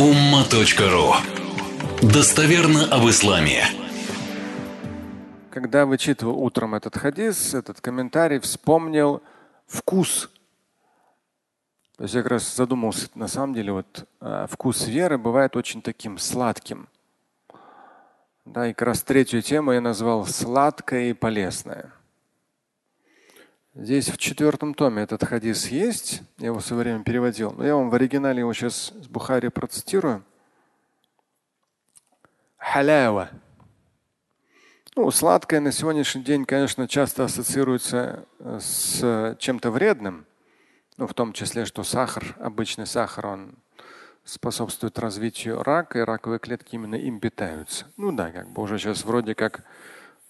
umma.ru Достоверно об исламе. Когда вычитывал утром этот хадис, этот комментарий, вспомнил вкус. То есть я как раз задумался, на самом деле, вот э, вкус веры бывает очень таким сладким. Да, и как раз третью тему я назвал сладкое и полезное. Здесь в четвертом томе этот хадис есть, я его в свое время переводил, но я вам в оригинале его сейчас с Бухари процитирую. Халява. Ну, сладкое на сегодняшний день, конечно, часто ассоциируется э, с чем-то вредным, ну, в том числе, что сахар, обычный сахар, он способствует развитию рака, и раковые клетки именно им питаются. Ну да, как бы уже сейчас вроде как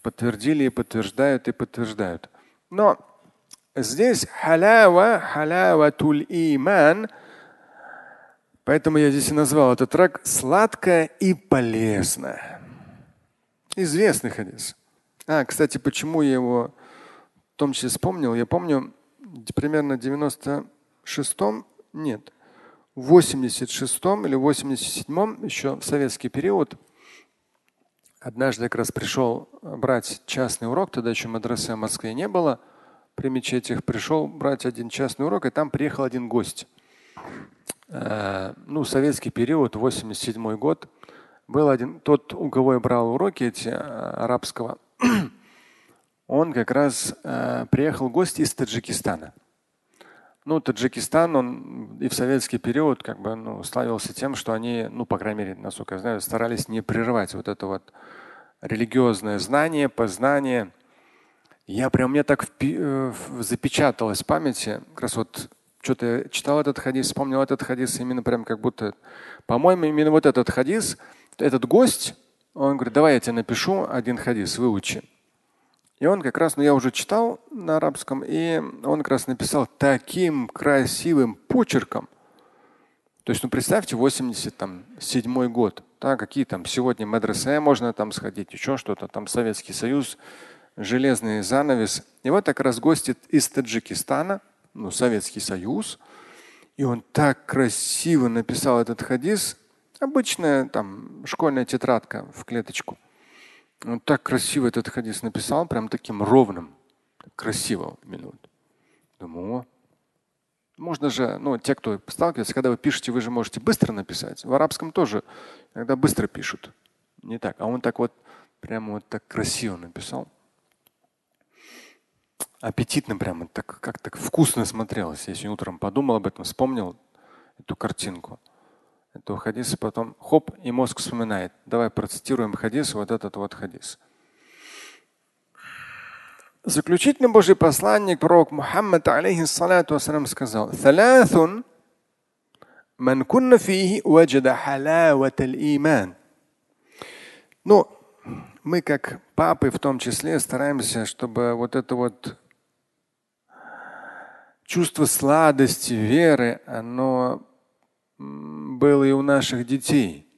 подтвердили и подтверждают и подтверждают. Но Здесь халява, халява туль иман. Поэтому я здесь и назвал этот трек сладкое и полезное. Известный хадис. А, кстати, почему я его в том числе вспомнил? Я помню, примерно в 96-м, нет, в 86-м или 87-м, еще в советский период, однажды как раз пришел брать частный урок, тогда еще мадресе в Москве не было – при мечетях пришел брать один частный урок, и там приехал один гость. Э, ну, советский период, 87 год. Был один, тот, у кого я брал уроки эти э, арабского, он как раз э, приехал гость из Таджикистана. Ну, Таджикистан, он и в советский период как бы ну, славился тем, что они, ну, по крайней мере, насколько я знаю, старались не прерывать вот это вот религиозное знание, познание – я прям, мне так впи- э, запечаталось в памяти, как раз вот что-то я читал этот хадис, вспомнил этот хадис, именно прям как будто, по-моему, именно вот этот хадис, этот гость, он говорит, давай я тебе напишу один хадис, выучи. И он как раз, ну я уже читал на арабском, и он как раз написал таким красивым почерком. То есть, ну представьте, 87 год, да, какие там сегодня медресе можно там сходить, еще что-то, там Советский Союз, железный занавес. Вот так раз гостит из Таджикистана, ну, Советский Союз. И он так красиво написал этот хадис. Обычная там школьная тетрадка в клеточку. Он так красиво этот хадис написал, прям таким ровным. Красиво минут. Думаю, о, можно же, ну, те, кто сталкивается, когда вы пишете, вы же можете быстро написать. В арабском тоже, когда быстро пишут. Не так. А он так вот, прямо вот так красиво написал аппетитно прямо, так как так вкусно смотрелось. Я сегодня утром подумал об этом, вспомнил эту картинку. Это хадис, потом хоп, и мозг вспоминает. Давай процитируем хадис, вот этот вот хадис. Заключительный Божий посланник, пророк Мухаммад, алейхиссалату вассалам, сказал, «Thalathun man kunna fihi wajada halawat al-iman». Ну, мы как папы в том числе стараемся, чтобы вот это вот чувство сладости, веры, оно было и у наших детей.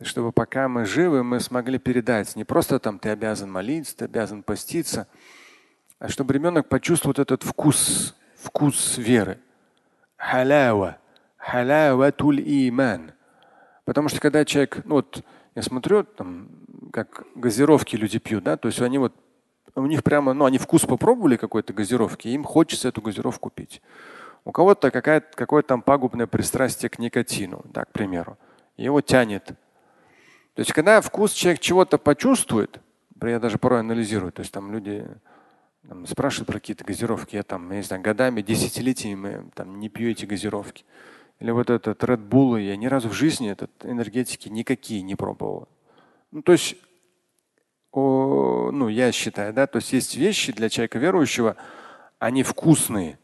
Чтобы пока мы живы, мы смогли передать. Не просто там ты обязан молиться, ты обязан поститься, а чтобы ребенок почувствовал вот этот вкус, вкус веры. Халява. Халява туль иман. Потому что когда человек, ну вот я смотрю, там, как газировки люди пьют, да, то есть они вот у них прямо, ну, они вкус попробовали какой-то газировки, им хочется эту газировку пить. У кого-то какое-то там пагубное пристрастие к никотину, да, к примеру. Его тянет. То есть, когда вкус человек чего-то почувствует, я даже порой анализирую, то есть там люди там, спрашивают про какие-то газировки, я там, я не знаю, годами, десятилетиями там, не пью эти газировки. Или вот этот Red Bull, я ни разу в жизни этот энергетики никакие не пробовал. Ну, то есть ну, я считаю, да, то есть есть вещи для человека верующего, они вкусные.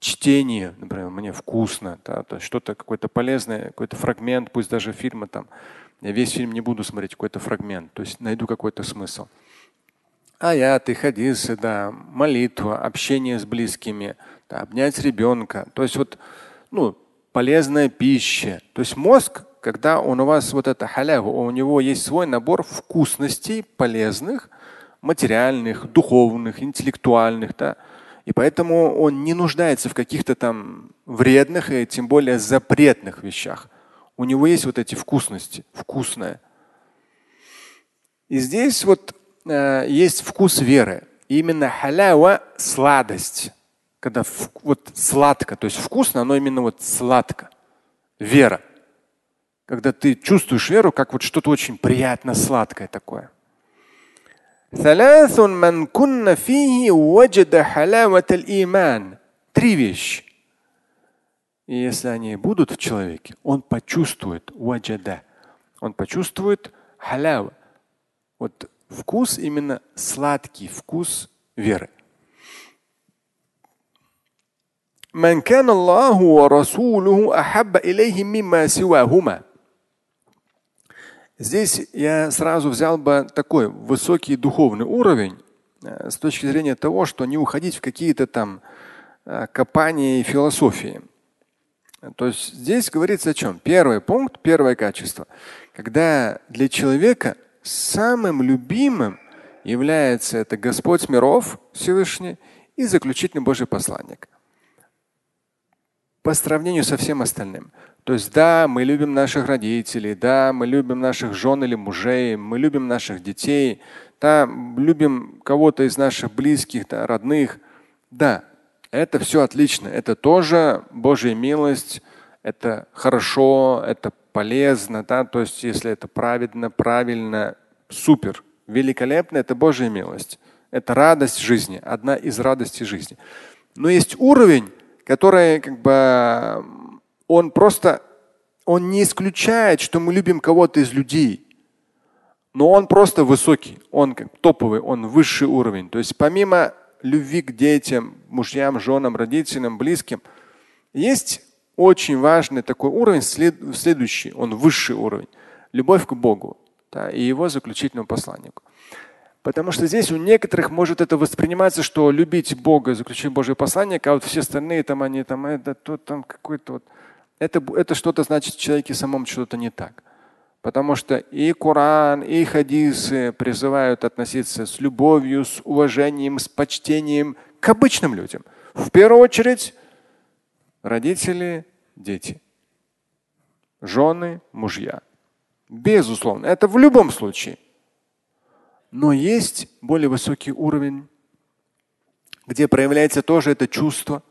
Чтение, например, мне вкусно, да, то есть что-то какое-то полезное, какой-то фрагмент, пусть даже фильма там. Я весь фильм не буду смотреть, какой-то фрагмент, то есть найду какой-то смысл. Аяты, хадисы, да, молитва, общение с близкими, да, обнять ребенка. То есть вот, ну, полезная пища. То есть мозг когда он у вас вот это халяву, у него есть свой набор вкусностей полезных, материальных, духовных, интеллектуальных, да, и поэтому он не нуждается в каких-то там вредных и тем более запретных вещах. У него есть вот эти вкусности, вкусное. И здесь вот э, есть вкус веры. именно халява – сладость. Когда в, вот сладко, то есть вкусно, но именно вот сладко. Вера Когда ты чувствуешь веру, как вот что-то очень приятно сладкое такое. Три вещи. И если они будут в человеке, он почувствует ваджада. Он почувствует халява. Вот вкус именно сладкий вкус веры. من كان الله ورسوله أحب إليه مما سواهما. Здесь я сразу взял бы такой высокий духовный уровень с точки зрения того, что не уходить в какие-то там копания и философии. То есть здесь говорится о чем? Первый пункт, первое качество. Когда для человека самым любимым является это Господь миров Всевышний и заключительный Божий посланник. По сравнению со всем остальным. То есть да, мы любим наших родителей, да, мы любим наших жен или мужей, мы любим наших детей, да, любим кого-то из наших близких, да, родных. Да, это все отлично. Это тоже Божья милость. Это хорошо, это полезно. Да? То есть, если это праведно, правильно, супер, великолепно, это Божья милость. Это радость жизни, одна из радостей жизни. Но есть уровень, который как бы он просто он не исключает, что мы любим кого-то из людей. Но он просто высокий, он как топовый, он высший уровень. То есть помимо любви к детям, мужьям, женам, родителям, близким. Есть очень важный такой уровень, след, следующий, он высший уровень. Любовь к Богу да, и его заключительному посланнику. Потому что здесь у некоторых может это восприниматься, что любить Бога, заключить Божье послание, а вот все остальные там они там это, то там какой-то вот. Это, это что-то значит в человеке самом что-то не так. Потому что и Коран, и хадисы призывают относиться с любовью, с уважением, с почтением к обычным людям. В первую очередь родители, дети, жены, мужья. Безусловно, это в любом случае. Но есть более высокий уровень, где проявляется тоже это чувство.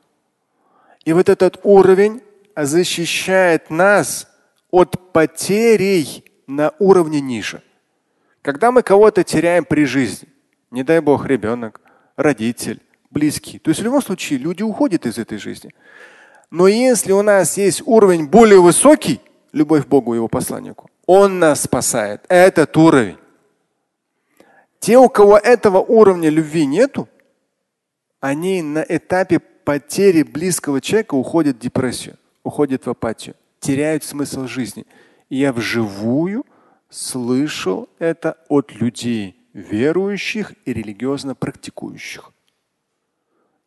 И вот этот уровень защищает нас от потерей на уровне ниже. Когда мы кого-то теряем при жизни, не дай бог ребенок, родитель, близкий, то есть в любом случае люди уходят из этой жизни. Но если у нас есть уровень более высокий, любовь к Богу и его посланнику, он нас спасает. Этот уровень. Те, у кого этого уровня любви нету, они на этапе потери близкого человека уходят в депрессию, уходят в апатию теряют смысл жизни. И я вживую слышал это от людей верующих и религиозно практикующих.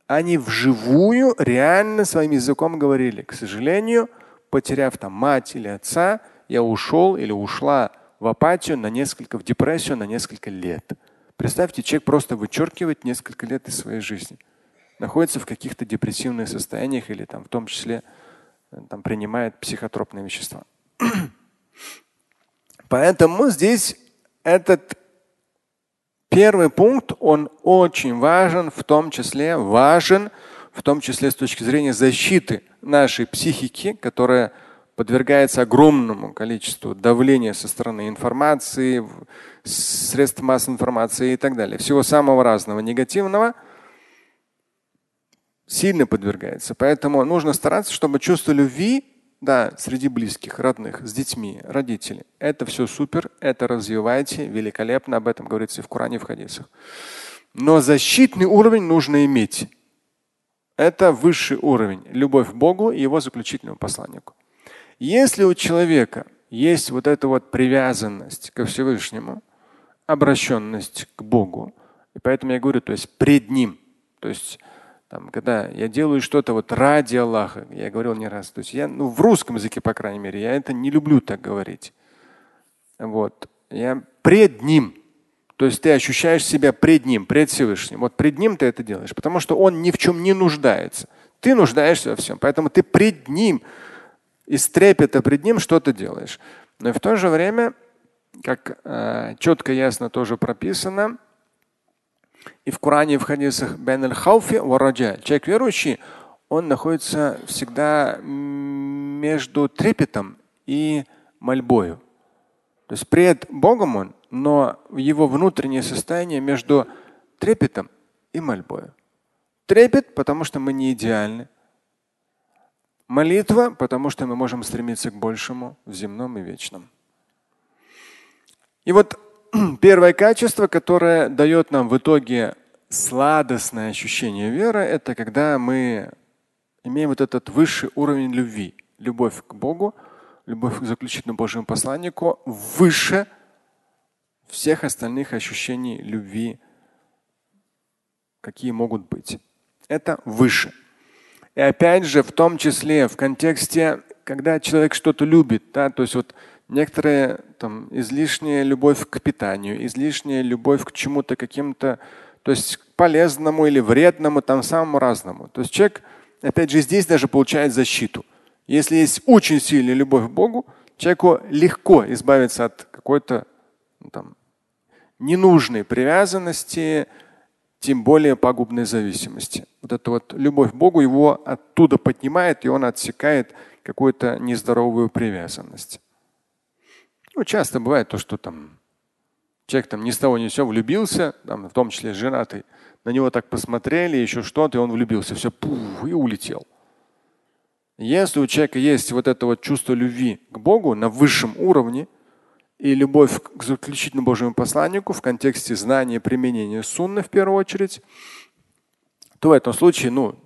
Они вживую реально своим языком говорили, к сожалению, потеряв там мать или отца, я ушел или ушла в апатию на несколько, в депрессию на несколько лет. Представьте, человек просто вычеркивает несколько лет из своей жизни. Находится в каких-то депрессивных состояниях или там в том числе там, принимает психотропные вещества. Поэтому здесь этот первый пункт, он очень важен, в том числе важен, в том числе с точки зрения защиты нашей психики, которая подвергается огромному количеству давления со стороны информации, средств массовой информации и так далее. Всего самого разного негативного – сильно подвергается. Поэтому нужно стараться, чтобы чувство любви да, среди близких, родных, с детьми, родителей. Это все супер, это развивайте, великолепно, об этом говорится и в Коране, и в хадисах. Но защитный уровень нужно иметь. Это высший уровень. Любовь к Богу и его заключительному посланнику. Если у человека есть вот эта вот привязанность ко Всевышнему, обращенность к Богу, и поэтому я говорю, то есть пред Ним, то есть там, когда я делаю что-то вот ради Аллаха, я говорил не раз, то есть я, ну, в русском языке, по крайней мере, я это не люблю так говорить. Вот. Я пред Ним. То есть ты ощущаешь себя пред Ним, пред Всевышним. Вот пред Ним ты это делаешь, потому что Он ни в чем не нуждается. Ты нуждаешься во всем. Поэтому ты пред Ним из трепета пред ним что ты делаешь. Но и в то же время, как э, четко ясно тоже прописано, и в Коране, и в хадисах бен хауфи вараджа. Человек верующий, он находится всегда между трепетом и мольбою. То есть пред Богом он, но его внутреннее состояние между трепетом и мольбою. Трепет, потому что мы не идеальны. Молитва, потому что мы можем стремиться к большему в земном и вечном. И вот первое качество, которое дает нам в итоге сладостное ощущение веры, это когда мы имеем вот этот высший уровень любви. Любовь к Богу, любовь к заключительному Божьему посланнику выше всех остальных ощущений любви, какие могут быть. Это выше. И опять же, в том числе в контексте, когда человек что-то любит, да, то есть вот некоторые там излишняя любовь к питанию, излишняя любовь к чему-то каким-то, то есть полезному или вредному, там самому разному. То есть человек, опять же, здесь даже получает защиту. Если есть очень сильная любовь к Богу, человеку легко избавиться от какой-то ну, там, ненужной привязанности, тем более пагубной зависимости. Вот эта вот любовь к Богу его оттуда поднимает, и он отсекает какую-то нездоровую привязанность. Ну, часто бывает то, что там человек там ни с того ни с сего влюбился, там, в том числе женатый, на него так посмотрели, еще что-то, и он влюбился, все, пух, и улетел. Если у человека есть вот это вот чувство любви к Богу на высшем уровне и любовь к заключительному Божьему посланнику в контексте знания применения сунны в первую очередь, то в этом случае ну,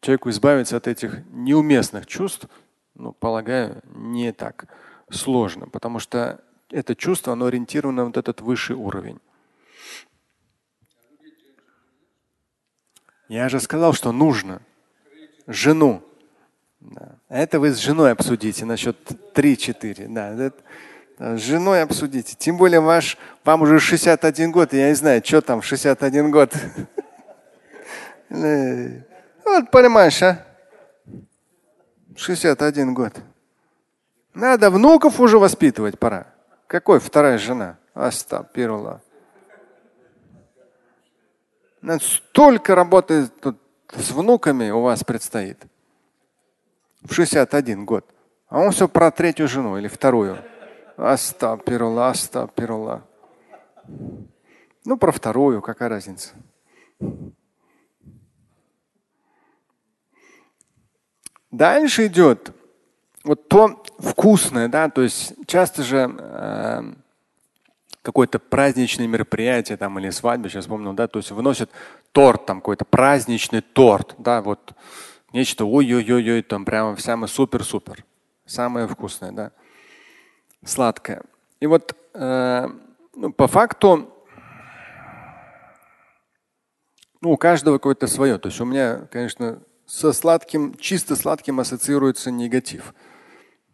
человеку избавиться от этих неуместных чувств, ну, полагаю, не так сложно, потому что это чувство, оно ориентировано на вот этот высший уровень. Я же сказал, что нужно жену. Да. Это вы с женой обсудите насчет 3-4. Да, это, с женой обсудите. Тем более ваш, вам уже 61 год, и я не знаю, что там 61 год. Э, вот понимаешь, а? 61 год. Надо внуков уже воспитывать пора. Какой вторая жена? Астап, Пирула. Столько работы тут с внуками у вас предстоит. В 61 год. А он все про третью жену или вторую. Астап, Пирула, Астап, Пирула. Ну, про вторую, какая разница. Дальше идет вот то вкусное, да, то есть часто же э, какое-то праздничное мероприятие там или свадьба, сейчас помню, да, то есть выносят торт, там какой-то праздничный торт, да, вот нечто ой-ой-ой, там прямо самое супер-супер, самое вкусное, да, сладкое. И вот э, ну, по факту ну, у каждого какое-то свое. То есть у меня, конечно, со сладким, чисто сладким ассоциируется негатив.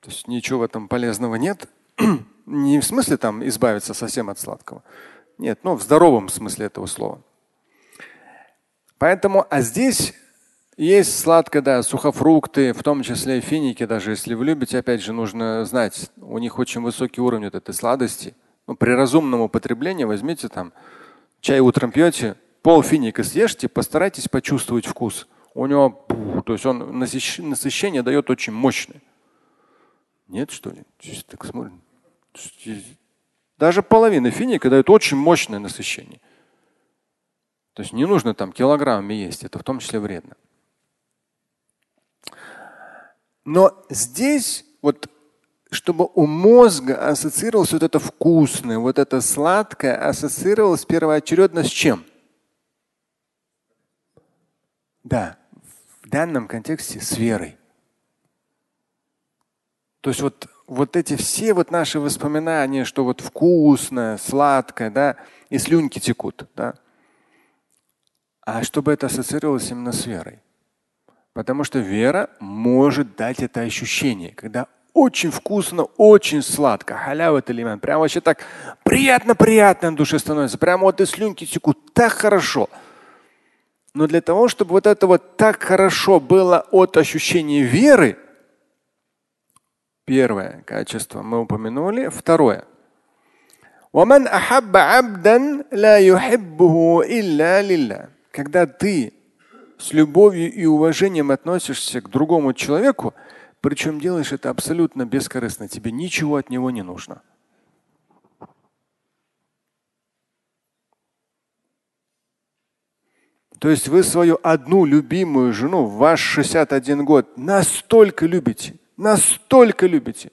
То есть ничего в этом полезного нет. Не в смысле там избавиться совсем от сладкого. Нет, но в здоровом смысле этого слова. Поэтому, а здесь есть сладкое, да, сухофрукты, в том числе финики, даже если вы любите, опять же, нужно знать, у них очень высокий уровень вот этой сладости. Ну, при разумном употреблении возьмите там чай утром пьете, пол финика съешьте, постарайтесь почувствовать вкус у него, то есть он насыщение дает очень мощное. Нет, что ли? Так смотрим. Даже половина финика дает очень мощное насыщение. То есть не нужно там килограммами есть, это в том числе вредно. Но здесь вот чтобы у мозга ассоциировалось вот это вкусное, вот это сладкое, ассоциировалось первоочередно с чем? Да, данном контексте с верой. То есть вот, вот эти все вот наши воспоминания, что вот вкусное, сладкое, да, и слюнки текут, да. А чтобы это ассоциировалось именно с верой. Потому что вера может дать это ощущение, когда очень вкусно, очень сладко. Халява это лимон. Прям вообще так приятно-приятно на душе становится. Прямо вот и слюнки текут так хорошо. Но для того, чтобы вот это вот так хорошо было от ощущения веры, Первое качество мы упомянули. Второе. Когда ты с любовью и уважением относишься к другому человеку, причем делаешь это абсолютно бескорыстно, тебе ничего от него не нужно. То есть вы свою одну любимую жену в ваш 61 год настолько любите, настолько любите.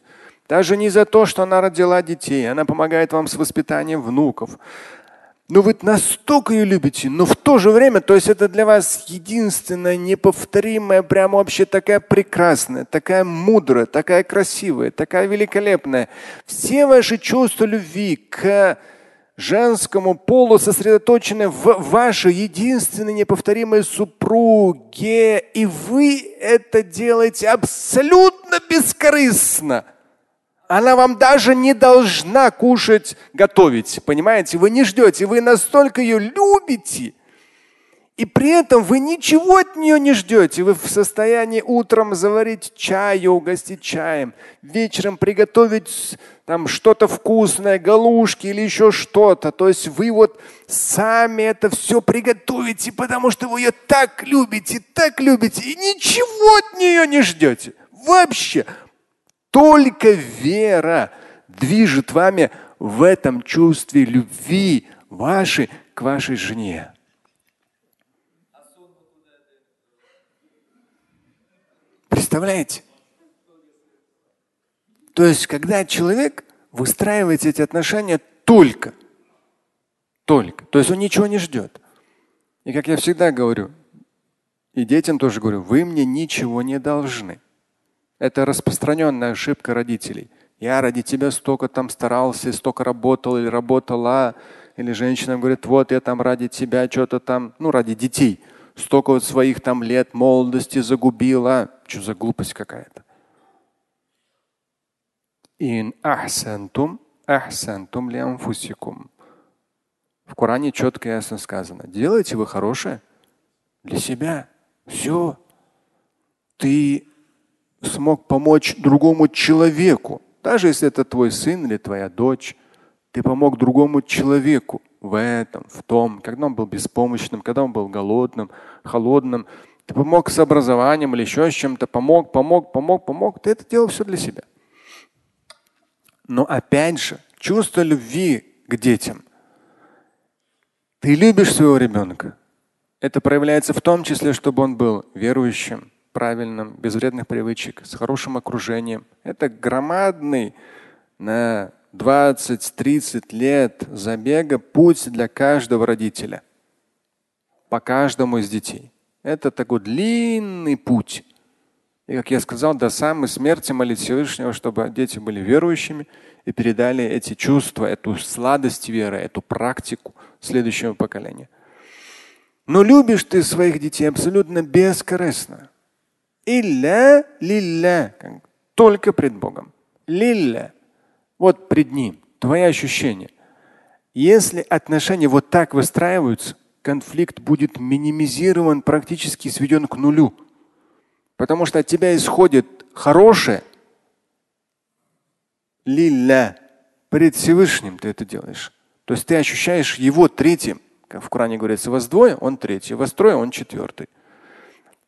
Даже не за то, что она родила детей, она помогает вам с воспитанием внуков. Но вы настолько ее любите, но в то же время, то есть это для вас единственная, неповторимая, прямо вообще такая прекрасная, такая мудрая, такая красивая, такая великолепная. Все ваши чувства любви к женскому полу сосредоточены в вашей единственной неповторимой супруге, и вы это делаете абсолютно бескорыстно. Она вам даже не должна кушать, готовить. Понимаете? Вы не ждете, вы настолько ее любите, и при этом вы ничего от нее не ждете. Вы в состоянии утром заварить чай, угостить чаем, вечером приготовить там что-то вкусное, галушки или еще что-то. То есть вы вот сами это все приготовите, потому что вы ее так любите, так любите, и ничего от нее не ждете. Вообще. Только вера движет вами в этом чувстве любви вашей к вашей жене. Представляете? То есть, когда человек выстраивает эти отношения только, только, то есть он ничего не ждет. И как я всегда говорю, и детям тоже говорю, вы мне ничего не должны. Это распространенная ошибка родителей. Я ради тебя столько там старался, столько работал или работала. Или женщина говорит, вот я там ради тебя что-то там, ну ради детей – столько вот своих там лет молодости загубила. Что за глупость какая-то? Ин ахсантум ахсантум ли анфусикум. В Коране четко и ясно сказано. Делайте вы хорошее для себя. Все. Ты смог помочь другому человеку. Даже если это твой сын или твоя дочь, ты помог другому человеку в этом, в том, когда он был беспомощным, когда он был голодным, холодным. Ты помог с образованием или еще с чем-то, помог, помог, помог, помог. Ты это делал все для себя. Но опять же, чувство любви к детям. Ты любишь своего ребенка. Это проявляется в том числе, чтобы он был верующим, правильным, без вредных привычек, с хорошим окружением. Это громадный на 20-30 лет забега путь для каждого родителя. По каждому из детей. Это такой длинный путь. И, как я сказал, до самой смерти молить Всевышнего, чтобы дети были верующими и передали эти чувства, эту сладость веры, эту практику следующему поколению. Но любишь ты своих детей абсолютно бескорыстно. Илля лилля. Только пред Богом. Лилля. Вот пред ним. Твои ощущения. Если отношения вот так выстраиваются, конфликт будет минимизирован, практически сведен к нулю. Потому что от тебя исходит хорошее. Лилля. Пред Всевышним ты это делаешь. То есть ты ощущаешь его третьим. Как в Коране говорится, вас двое, он третий, вас трое, он четвертый.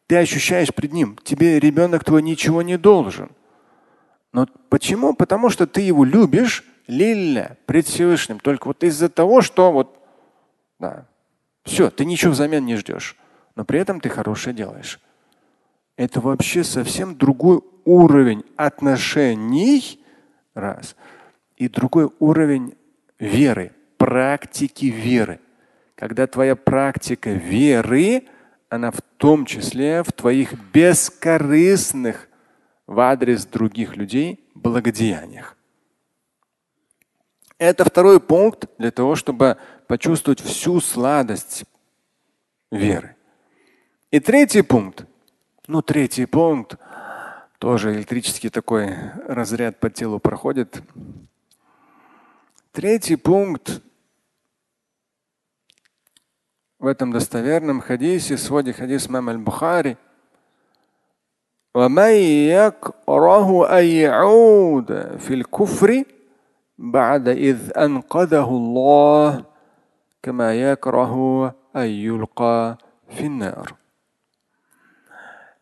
Ты ощущаешь пред ним. Тебе ребенок твой ничего не должен. Но почему? Потому что ты его любишь, лилля, пред Всевышним. Только вот из-за того, что вот, да, все, ты ничего взамен не ждешь. Но при этом ты хорошее делаешь. Это вообще совсем другой уровень отношений, раз, и другой уровень веры, практики веры. Когда твоя практика веры, она в том числе в твоих бескорыстных в адрес других людей благодеяниях. Это второй пункт для того, чтобы почувствовать всю сладость веры. И третий пункт. Ну, третий пункт. Тоже электрический такой разряд по телу проходит. Третий пункт в этом достоверном хадисе, своде хадис Мам аль-Бухари – ومن يكره أن يعود في الكفر بعد إذ أنقذه الله كما يكره أن يلقى في النار.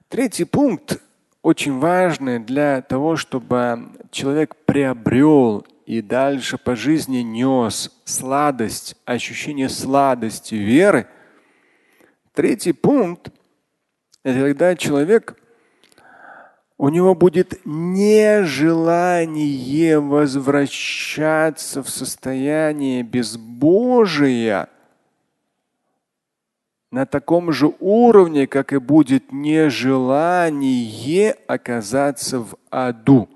Третий пункт очень важный для того, чтобы человек приобрел и дальше по жизни нес сладость, ощущение сладости веры. Третий пункт – это когда человек у него будет нежелание возвращаться в состояние безбожия на таком же уровне, как и будет нежелание оказаться в аду.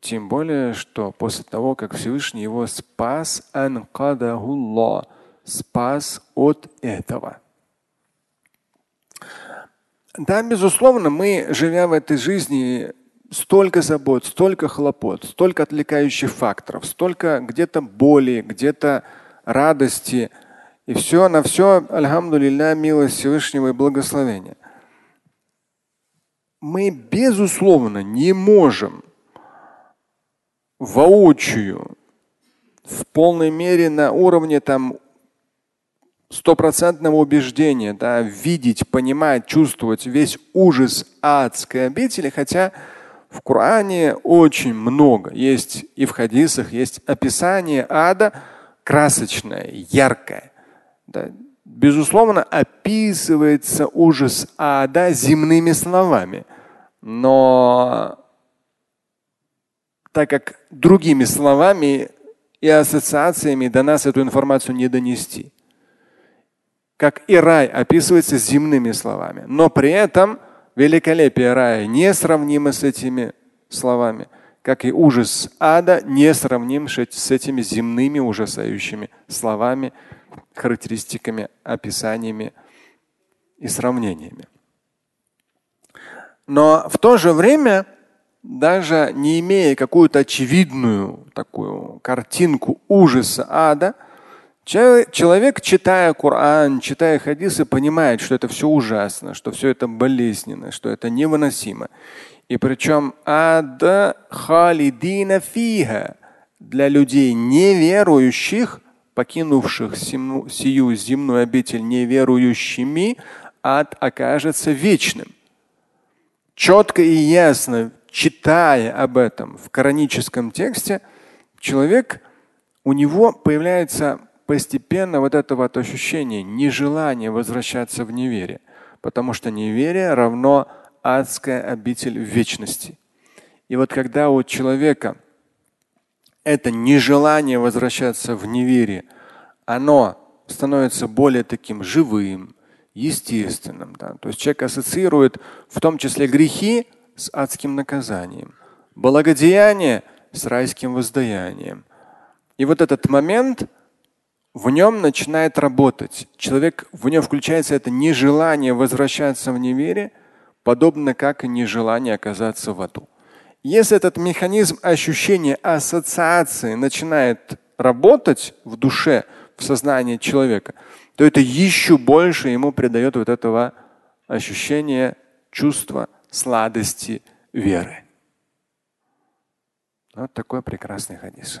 Тем более, что после того, как Всевышний его спас, спас от этого. Да, безусловно, мы, живя в этой жизни, столько забот, столько хлопот, столько отвлекающих факторов, столько где-то боли, где-то радости. И все на все, альхамдулилля, милость Всевышнего и благословения. Мы, безусловно, не можем воочию в полной мере на уровне там стопроцентного убеждения, да, видеть, понимать, чувствовать весь ужас адской обители, хотя в Коране очень много есть и в хадисах есть описание ада красочное, яркое. Да. Безусловно, описывается ужас ада земными словами, но так как другими словами и ассоциациями до нас эту информацию не донести как и рай описывается земными словами. Но при этом великолепие рая несравнимо с этими словами, как и ужас ада несравним с этими земными ужасающими словами, характеристиками, описаниями и сравнениями. Но в то же время, даже не имея какую-то очевидную такую картинку ужаса ада, Человек, читая Коран, читая хадисы, понимает, что это все ужасно, что все это болезненно, что это невыносимо. И причем ада халидина фиха для людей неверующих, покинувших сию земную обитель неверующими, ад окажется вечным. Четко и ясно, читая об этом в кораническом тексте, человек, у него появляется постепенно вот это вот ощущение нежелания возвращаться в неверие, потому что неверие равно адская обитель вечности. И вот когда у человека это нежелание возвращаться в неверие, оно становится более таким живым, естественным. Да? То есть человек ассоциирует в том числе грехи с адским наказанием, благодеяние с райским воздаянием. И вот этот момент в нем начинает работать. Человек, в нем включается это нежелание возвращаться в неверие, подобно как и нежелание оказаться в аду. Если этот механизм ощущения ассоциации начинает работать в душе, в сознании человека, то это еще больше ему придает вот этого ощущения, чувства сладости веры. Вот такой прекрасный хадис.